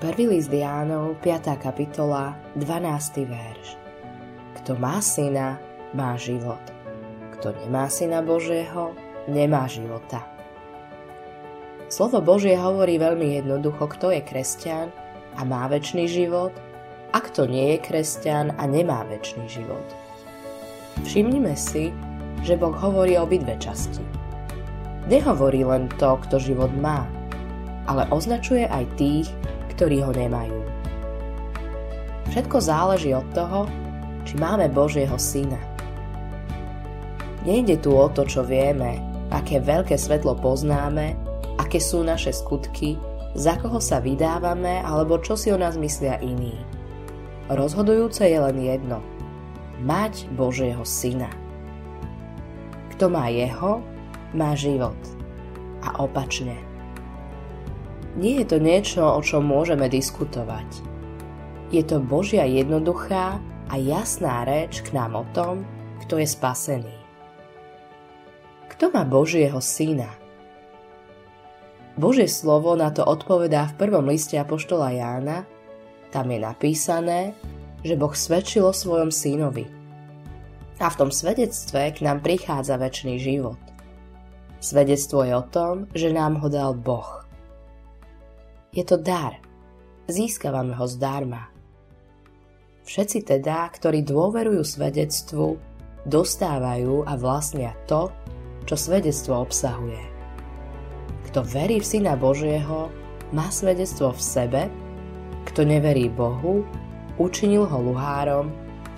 Prvý list Jánov, 5. kapitola, 12. verš. Kto má syna, má život. Kto nemá syna Božieho, nemá života. Slovo Božie hovorí veľmi jednoducho, kto je kresťan a má väčší život a kto nie je kresťan a nemá väčší život. Všimnime si, že Boh hovorí o obidve časti. Nehovorí len to, kto život má, ale označuje aj tých, ktorí ho nemajú. Všetko záleží od toho, či máme Božieho Syna. Nejde tu o to, čo vieme, aké veľké svetlo poznáme, aké sú naše skutky, za koho sa vydávame alebo čo si o nás myslia iní. Rozhodujúce je len jedno. Mať Božieho Syna. Kto má jeho, má život. A opačne. Nie je to niečo, o čom môžeme diskutovať. Je to Božia jednoduchá a jasná reč k nám o tom, kto je spasený. Kto má Božieho syna? Božie slovo na to odpovedá v prvom liste Apoštola Jána. Tam je napísané, že Boh svedčil o svojom synovi – a v tom svedectve k nám prichádza väčší život. Svedectvo je o tom, že nám ho dal Boh. Je to dar. Získavame ho zdarma. Všetci teda, ktorí dôverujú svedectvu, dostávajú a vlastnia to, čo svedectvo obsahuje. Kto verí v Syna Božieho, má svedectvo v sebe, kto neverí Bohu, učinil ho luhárom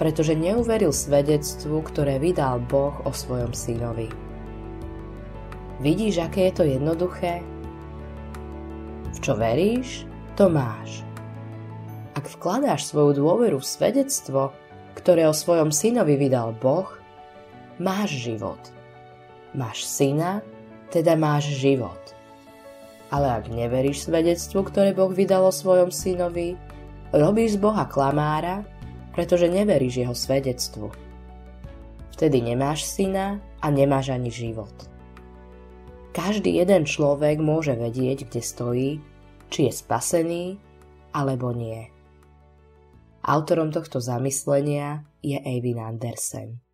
pretože neuveril svedectvu, ktoré vydal Boh o svojom synovi. Vidíš, aké je to jednoduché? Čo veríš, to máš. Ak vkladáš svoju dôveru v svedectvo, ktoré o svojom synovi vydal Boh, máš život. Máš syna, teda máš život. Ale ak neveríš svedectvu, ktoré Boh vydal o svojom synovi, robíš z Boha klamára pretože neveríš jeho svedectvu. Vtedy nemáš syna a nemáš ani život. Každý jeden človek môže vedieť, kde stojí, či je spasený alebo nie. Autorom tohto zamyslenia je Eivin Andersen.